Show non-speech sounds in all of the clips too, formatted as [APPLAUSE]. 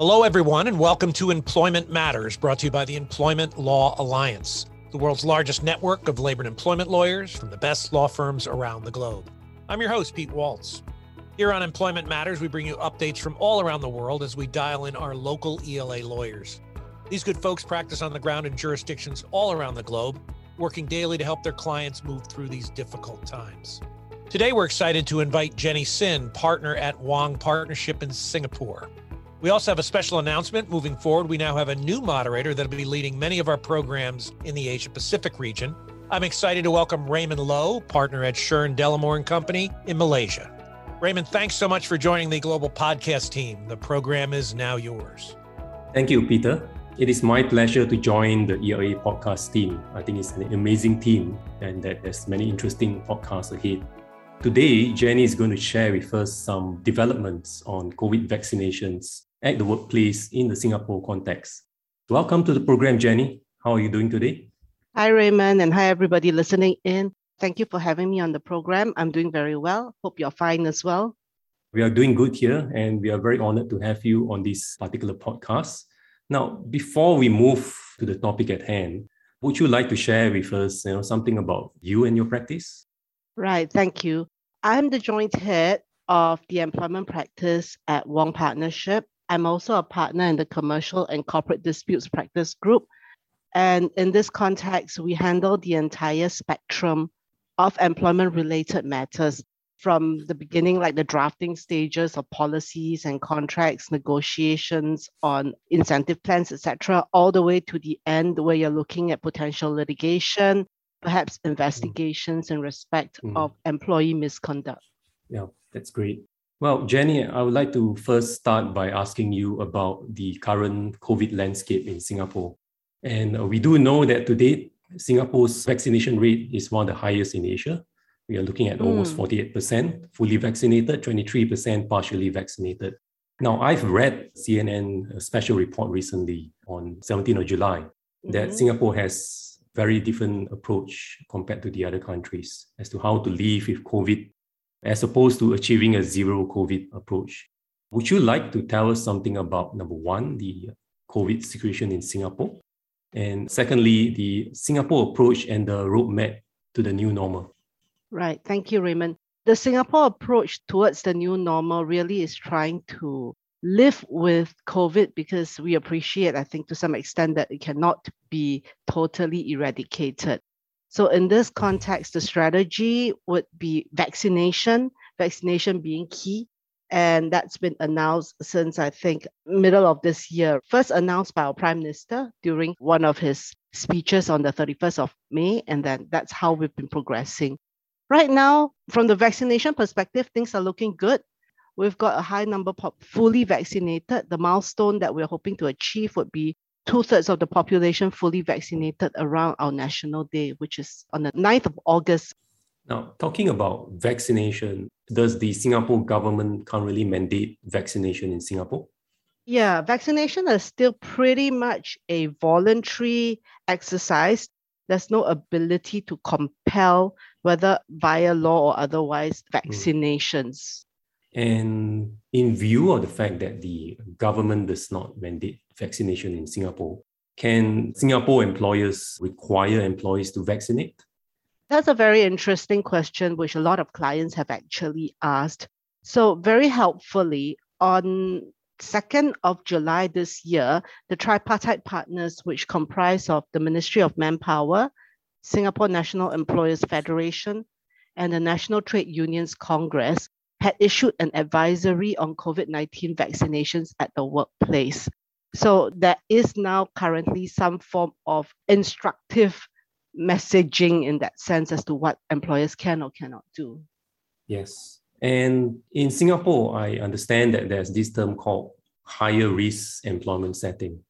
Hello, everyone, and welcome to Employment Matters, brought to you by the Employment Law Alliance, the world's largest network of labor and employment lawyers from the best law firms around the globe. I'm your host, Pete Waltz. Here on Employment Matters, we bring you updates from all around the world as we dial in our local ELA lawyers. These good folks practice on the ground in jurisdictions all around the globe, working daily to help their clients move through these difficult times. Today, we're excited to invite Jenny Tsin, partner at Wong Partnership in Singapore. We also have a special announcement moving forward. We now have a new moderator that'll be leading many of our programs in the Asia Pacific region. I'm excited to welcome Raymond Low, partner at Shearn Delamore and Company in Malaysia. Raymond, thanks so much for joining the Global Podcast team. The program is now yours. Thank you, Peter. It is my pleasure to join the ELA podcast team. I think it's an amazing team and that there's many interesting podcasts ahead. Today, Jenny is going to share with us some developments on COVID vaccinations at the workplace in the Singapore context. Welcome to the program, Jenny. How are you doing today? Hi, Raymond, and hi, everybody listening in. Thank you for having me on the program. I'm doing very well. Hope you're fine as well. We are doing good here, and we are very honored to have you on this particular podcast. Now, before we move to the topic at hand, would you like to share with us you know, something about you and your practice? Right, thank you. I'm the joint head of the employment practice at Wong Partnership, I'm also a partner in the Commercial and Corporate Disputes Practice Group. And in this context, we handle the entire spectrum of employment related matters from the beginning, like the drafting stages of policies and contracts, negotiations on incentive plans, etc., all the way to the end where you're looking at potential litigation, perhaps investigations in respect mm. of employee misconduct. Yeah, that's great. Well, Jenny, I would like to first start by asking you about the current COVID landscape in Singapore. And uh, we do know that to date, Singapore's vaccination rate is one of the highest in Asia. We are looking at mm. almost 48% fully vaccinated, 23% partially vaccinated. Now, I've read CNN special report recently on 17th of July mm-hmm. that Singapore has very different approach compared to the other countries as to how to live with COVID as opposed to achieving a zero COVID approach. Would you like to tell us something about number one, the COVID situation in Singapore? And secondly, the Singapore approach and the roadmap to the new normal? Right. Thank you, Raymond. The Singapore approach towards the new normal really is trying to live with COVID because we appreciate, I think, to some extent, that it cannot be totally eradicated. So in this context, the strategy would be vaccination, vaccination being key. And that's been announced since I think middle of this year. First announced by our Prime Minister during one of his speeches on the 31st of May. And then that's how we've been progressing. Right now, from the vaccination perspective, things are looking good. We've got a high number of fully vaccinated. The milestone that we're hoping to achieve would be two thirds of the population fully vaccinated around our National Day, which is on the 9th of August. Now, talking about vaccination, does the Singapore government currently mandate vaccination in Singapore? Yeah, vaccination is still pretty much a voluntary exercise. There's no ability to compel, whether via law or otherwise, hmm. vaccinations. And in view of the fact that the government does not mandate vaccination in Singapore, can Singapore employers require employees to vaccinate? That's a very interesting question, which a lot of clients have actually asked. So, very helpfully, on 2nd of July this year, the tripartite partners, which comprise of the Ministry of Manpower, Singapore National Employers Federation, and the National Trade Unions Congress, had issued an advisory on COVID 19 vaccinations at the workplace. So there is now currently some form of instructive messaging in that sense as to what employers can or cannot do. Yes. And in Singapore, I understand that there's this term called higher risk employment setting.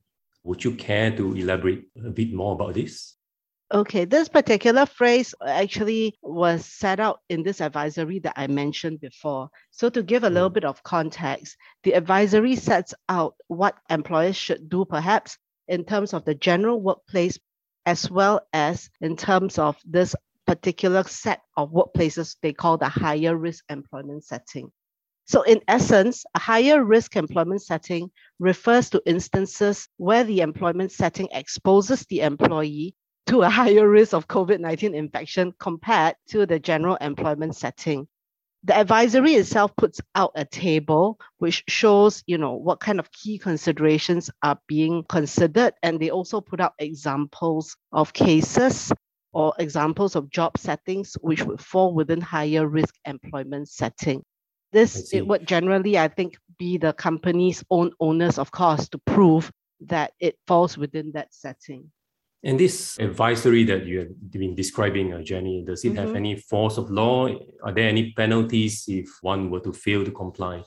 Would you care to elaborate a bit more about this? Okay, this particular phrase actually was set out in this advisory that I mentioned before. So, to give a little mm. bit of context, the advisory sets out what employers should do, perhaps in terms of the general workplace, as well as in terms of this particular set of workplaces they call the higher risk employment setting. So, in essence, a higher risk employment setting refers to instances where the employment setting exposes the employee to a higher risk of COVID 19 infection compared to the general employment setting. The advisory itself puts out a table which shows, you know, what kind of key considerations are being considered. And they also put out examples of cases or examples of job settings which would fall within higher risk employment setting. This it would generally, I think, be the company's own owners, of course, to prove that it falls within that setting. And this advisory that you have been describing, uh, Jenny, does it mm-hmm. have any force of law? Are there any penalties if one were to fail to comply?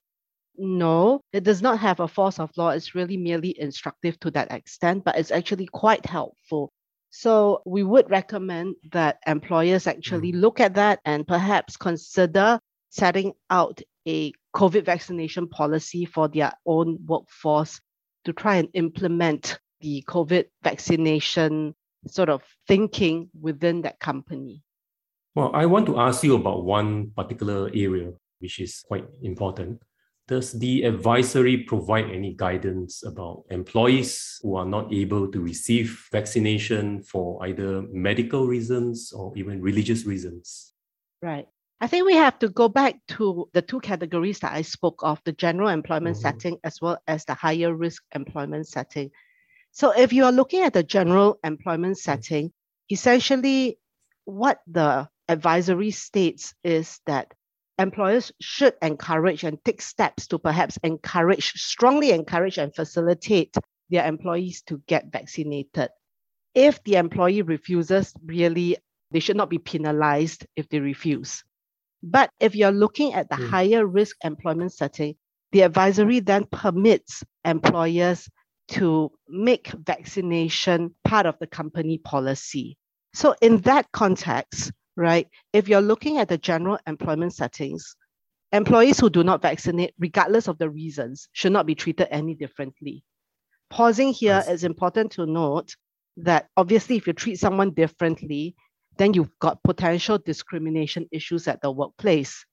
No, it does not have a force of law. It's really merely instructive to that extent, but it's actually quite helpful. So we would recommend that employers actually mm. look at that and perhaps consider setting out a COVID vaccination policy for their own workforce to try and implement the COVID vaccination sort of thinking within that company. Well, I want to ask you about one particular area which is quite important. Does the advisory provide any guidance about employees who are not able to receive vaccination for either medical reasons or even religious reasons? Right. I think we have to go back to the two categories that I spoke of the general employment mm-hmm. setting as well as the higher risk employment setting. So, if you are looking at the general employment setting, essentially what the advisory states is that employers should encourage and take steps to perhaps encourage, strongly encourage and facilitate their employees to get vaccinated. If the employee refuses, really, they should not be penalized if they refuse. But if you're looking at the mm. higher risk employment setting, the advisory then permits employers to make vaccination part of the company policy. So, in that context, right, if you're looking at the general employment settings, employees who do not vaccinate, regardless of the reasons, should not be treated any differently. Pausing here, it's important to note that obviously, if you treat someone differently, then you've got potential discrimination issues at the workplace.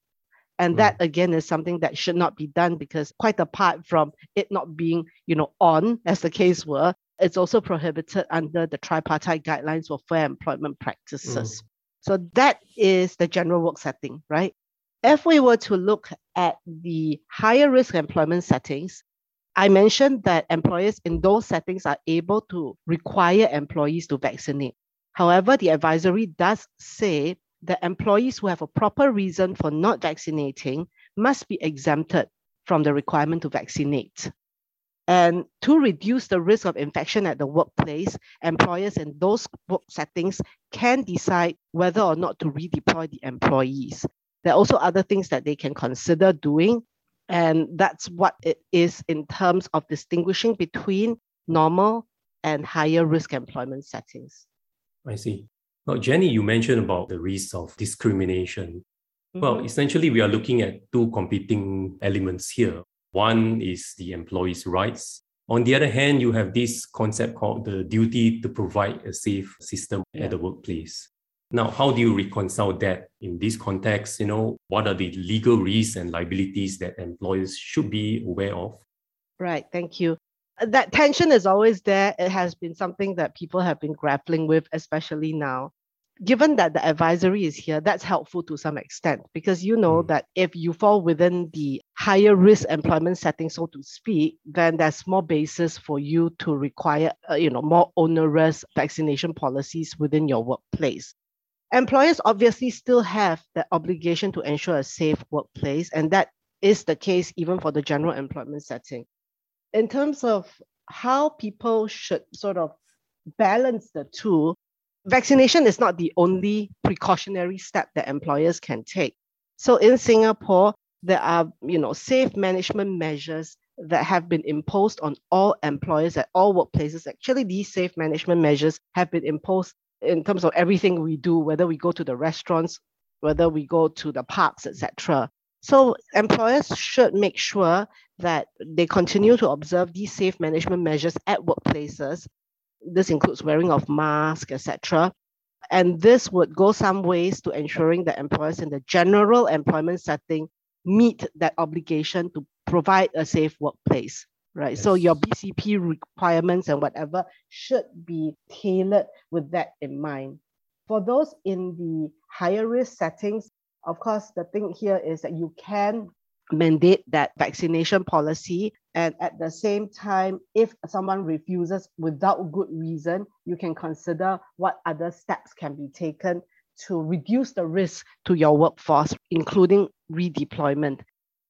And mm. that again is something that should not be done because quite apart from it not being, you know, on as the case were, it's also prohibited under the tripartite guidelines for fair employment practices. Mm. So that is the general work setting, right? If we were to look at the higher risk employment settings, I mentioned that employers in those settings are able to require employees to vaccinate. However, the advisory does say that employees who have a proper reason for not vaccinating must be exempted from the requirement to vaccinate. And to reduce the risk of infection at the workplace, employers in those work settings can decide whether or not to redeploy the employees. There are also other things that they can consider doing. And that's what it is in terms of distinguishing between normal and higher risk employment settings. I see. Well, Jenny, you mentioned about the risk of discrimination. Mm-hmm. Well, essentially, we are looking at two competing elements here. One is the employee's rights. On the other hand, you have this concept called the duty to provide a safe system yeah. at the workplace. Now, how do you reconcile that in this context? You know, what are the legal risks and liabilities that employers should be aware of? Right, thank you that tension is always there. It has been something that people have been grappling with, especially now. Given that the advisory is here, that's helpful to some extent because you know mm. that if you fall within the higher risk employment setting, so to speak, then there's more basis for you to require, uh, you know, more onerous vaccination policies within your workplace. Employers obviously still have the obligation to ensure a safe workplace, and that is the case even for the general employment setting in terms of how people should sort of balance the two, vaccination is not the only precautionary step that employers can take. So in Singapore, there are, you know, safe management measures that have been imposed on all employers at all workplaces. Actually, these safe management measures have been imposed in terms of everything we do, whether we go to the restaurants, whether we go to the parks, etc. So employers should make sure that they continue to observe these safe management measures at workplaces. This includes wearing of masks, etc. And this would go some ways to ensuring that employers in the general employment setting meet that obligation to provide a safe workplace right yes. so your bcp requirements and whatever should be tailored with that in mind for those in the higher risk settings of course the thing here is that you can mandate that vaccination policy. And at the same time if someone refuses without good reason you can consider what other steps can be taken to reduce the risk to your workforce including redeployment.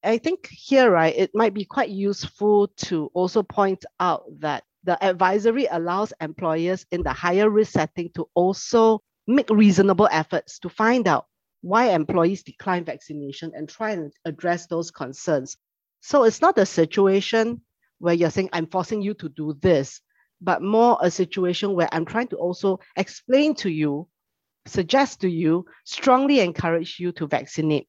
I think here right it might be quite useful to also point out that the advisory allows employers in the higher risk setting to also make reasonable efforts to find out why employees decline vaccination and try and address those concerns. So it's not a situation where you're saying, I'm forcing you to do this, but more a situation where I'm trying to also explain to you, suggest to you, strongly encourage you to vaccinate.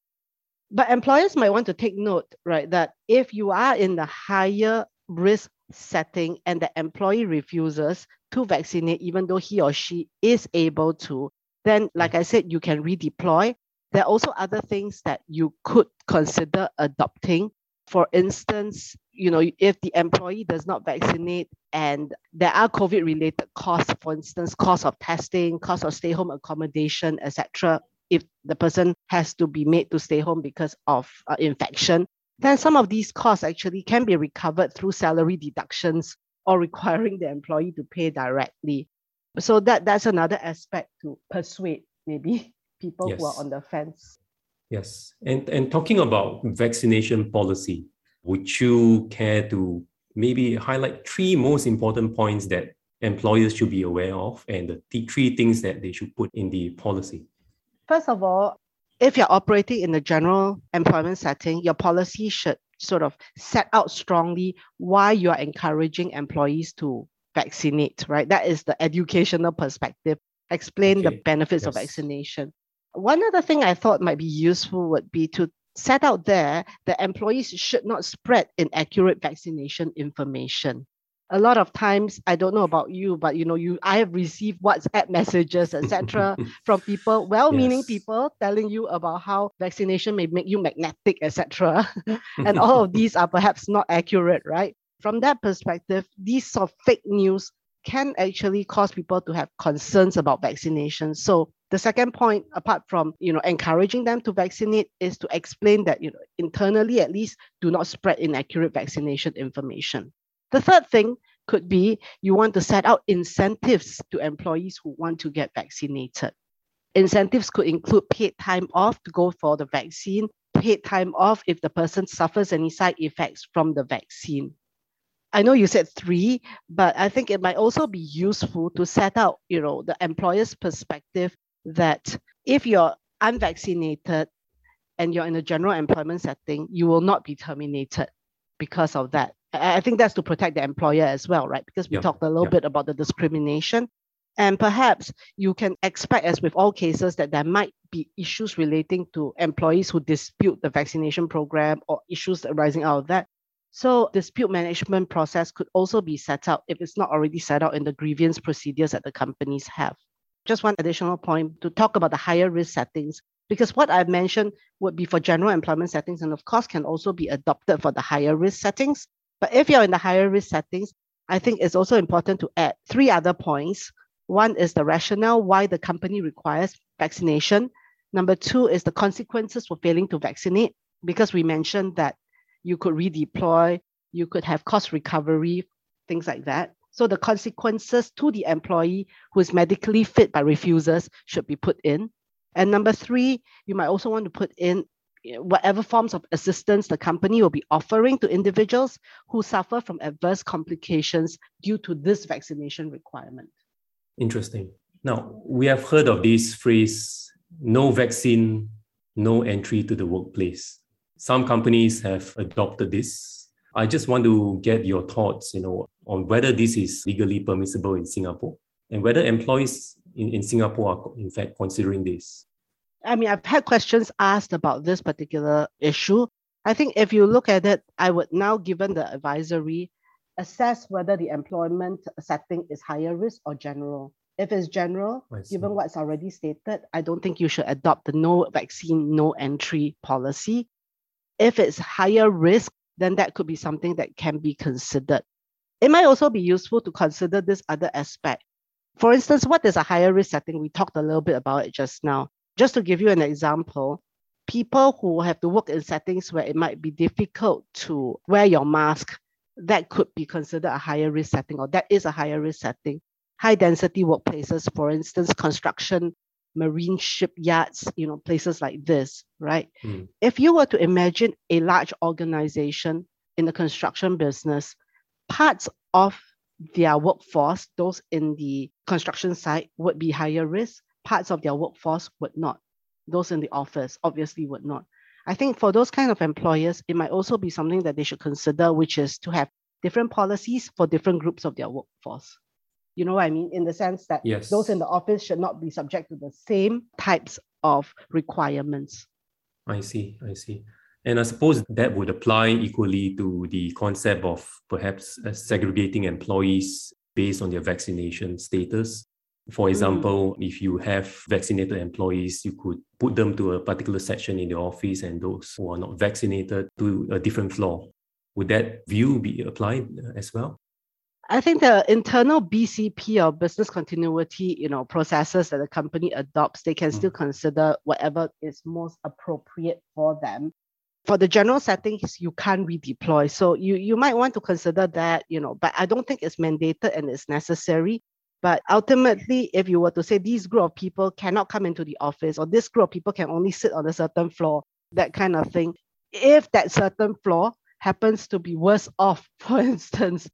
But employers might want to take note, right, that if you are in the higher risk setting and the employee refuses to vaccinate, even though he or she is able to, then, like I said, you can redeploy there are also other things that you could consider adopting. For instance, you know, if the employee does not vaccinate and there are COVID related costs, for instance, cost of testing, cost of stay home accommodation, etc., if the person has to be made to stay home because of uh, infection, then some of these costs actually can be recovered through salary deductions or requiring the employee to pay directly. So that that's another aspect to persuade maybe people yes. who are on the fence. Yes. And, and talking about vaccination policy, would you care to maybe highlight three most important points that employers should be aware of and the three things that they should put in the policy? First of all, if you're operating in a general employment setting, your policy should sort of set out strongly why you are encouraging employees to vaccinate, right? That is the educational perspective. Explain okay. the benefits yes. of vaccination. One other thing I thought might be useful would be to set out there that employees should not spread inaccurate vaccination information. A lot of times, I don't know about you, but you know, you I have received WhatsApp messages, etc., [LAUGHS] from people, well-meaning yes. people, telling you about how vaccination may make you magnetic, etc. [LAUGHS] and all of these are perhaps not accurate, right? From that perspective, these sort of fake news can actually cause people to have concerns about vaccination. So the second point, apart from you know encouraging them to vaccinate, is to explain that you know internally at least do not spread inaccurate vaccination information. The third thing could be you want to set out incentives to employees who want to get vaccinated. Incentives could include paid time off to go for the vaccine, paid time off if the person suffers any side effects from the vaccine. I know you said three, but I think it might also be useful to set out, you know, the employer's perspective that if you're unvaccinated and you're in a general employment setting, you will not be terminated because of that. I think that's to protect the employer as well, right? Because we yep. talked a little yep. bit about the discrimination. And perhaps you can expect, as with all cases, that there might be issues relating to employees who dispute the vaccination program or issues arising out of that. So dispute management process could also be set out if it's not already set out in the grievance procedures that the companies have just one additional point to talk about the higher risk settings, because what I've mentioned would be for general employment settings and of course can also be adopted for the higher risk settings. But if you're in the higher risk settings, I think it's also important to add three other points. One is the rationale why the company requires vaccination. Number two is the consequences for failing to vaccinate, because we mentioned that you could redeploy, you could have cost recovery, things like that. So the consequences to the employee who is medically fit but refuses should be put in. And number three, you might also want to put in eh, whatever forms of assistance the company will be offering to individuals who suffer from adverse complications due to this vaccination requirement. Interesting. Now, we have heard of this phrase no vaccine, no entry to the workplace. Some companies have adopted this. I just want to get your thoughts, you know, on whether this is legally permissible in Singapore and whether employees in, in Singapore are in fact considering this. I mean, I've had questions asked about this particular issue. I think if you look at it, I would now, given the advisory, assess whether the employment setting is higher risk or general. If it's general, given what's already stated, I don't think you should adopt the no vaccine, no entry policy. If it's higher risk, then that could be something that can be considered. It might also be useful to consider this other aspect. For instance, what is a higher risk setting? We talked a little bit about it just now. Just to give you an example, people who have to work in settings where it might be difficult to wear your mask, that could be considered a higher risk setting, or that is a higher risk setting. High density workplaces, for instance, construction, marine shipyards, you know, places like this, right? Mm. If you were to imagine a large organization in the construction business, parts of their workforce, those in the construction site, would be higher risk. Parts of their workforce would not. Those in the office obviously would not. I think for those kind of employers, it might also be something that they should consider, which is to have different policies for different groups of their workforce. You know what I mean? In the sense that yes. those in the office should not be subject to the same types of requirements. I see. I see. And I suppose that would apply equally to the concept of perhaps uh, segregating employees based on their vaccination status. For mm. example, mm. if you have vaccinated employees, you could put them to a particular section in the office and those who are not vaccinated to a different floor. Would that view be applied uh, as well? I think the internal BCP or business continuity, you know, processes that the company adopts, they can mm. still consider whatever is most appropriate for them for the general settings, you can't redeploy. So you, you might want to consider that, you know, but I don't think it's mandated and it's necessary. But ultimately, if you were to say these group of people cannot come into the office or this group of people can only sit on a certain floor, that kind of thing, if that certain floor happens to be worse off, [LAUGHS] for instance,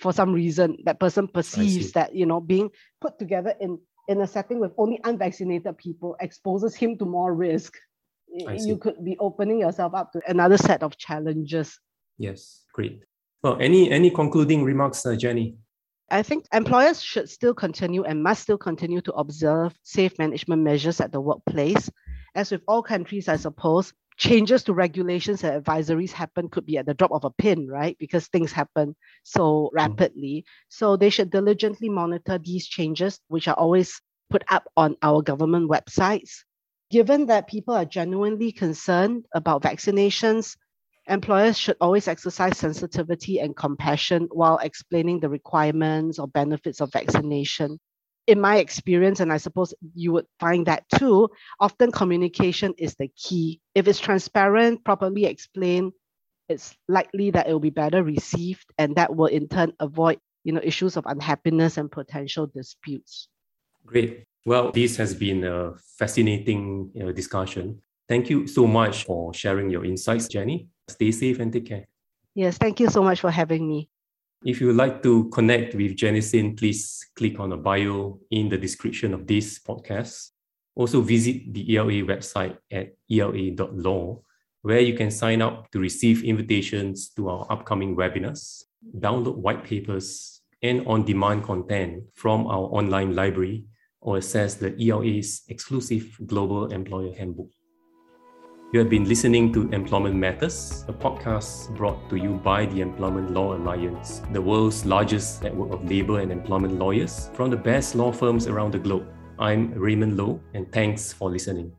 for some reason, that person perceives that, you know, being put together in, in a setting with only unvaccinated people exposes him to more risk you could be opening yourself up to another set of challenges. Yes, great. Well, any any concluding remarks, uh, Jenny? I think employers should still continue and must still continue to observe safe management measures at the workplace. As with all countries, I suppose, changes to regulations and advisories happen could be at the drop of a pin, right? Because things happen so rapidly. So they should diligently monitor these changes, which are always put up on our government websites given that people are genuinely concerned about vaccinations, employers should always exercise sensitivity and compassion while explaining the requirements or benefits of vaccination. In my experience, and I suppose you would find that too, often communication is the key. If it's transparent, properly explained, it's likely that it will be better received, and that will in turn avoid you know, issues of unhappiness and potential disputes. Great. Well, this has been a fascinating you know, discussion. Thank you so much for sharing your insights, Jenny. Stay safe and take care. Yes, thank you so much for having me. If you would like to connect with Jenny Tsin, please click on the bio in the description of this podcast. Also, visit the ELA website at ela.law, where you can sign up to receive invitations to our upcoming webinars, download white papers, and on demand content from our online library or access the ELA's exclusive Global Employer Handbook. You have been listening to Employment Matters, a podcast brought to you by the Employment Law Alliance, the world's largest network of labor and employment lawyers from the best law firms around the globe. I'm Raymond Low, and thanks for listening.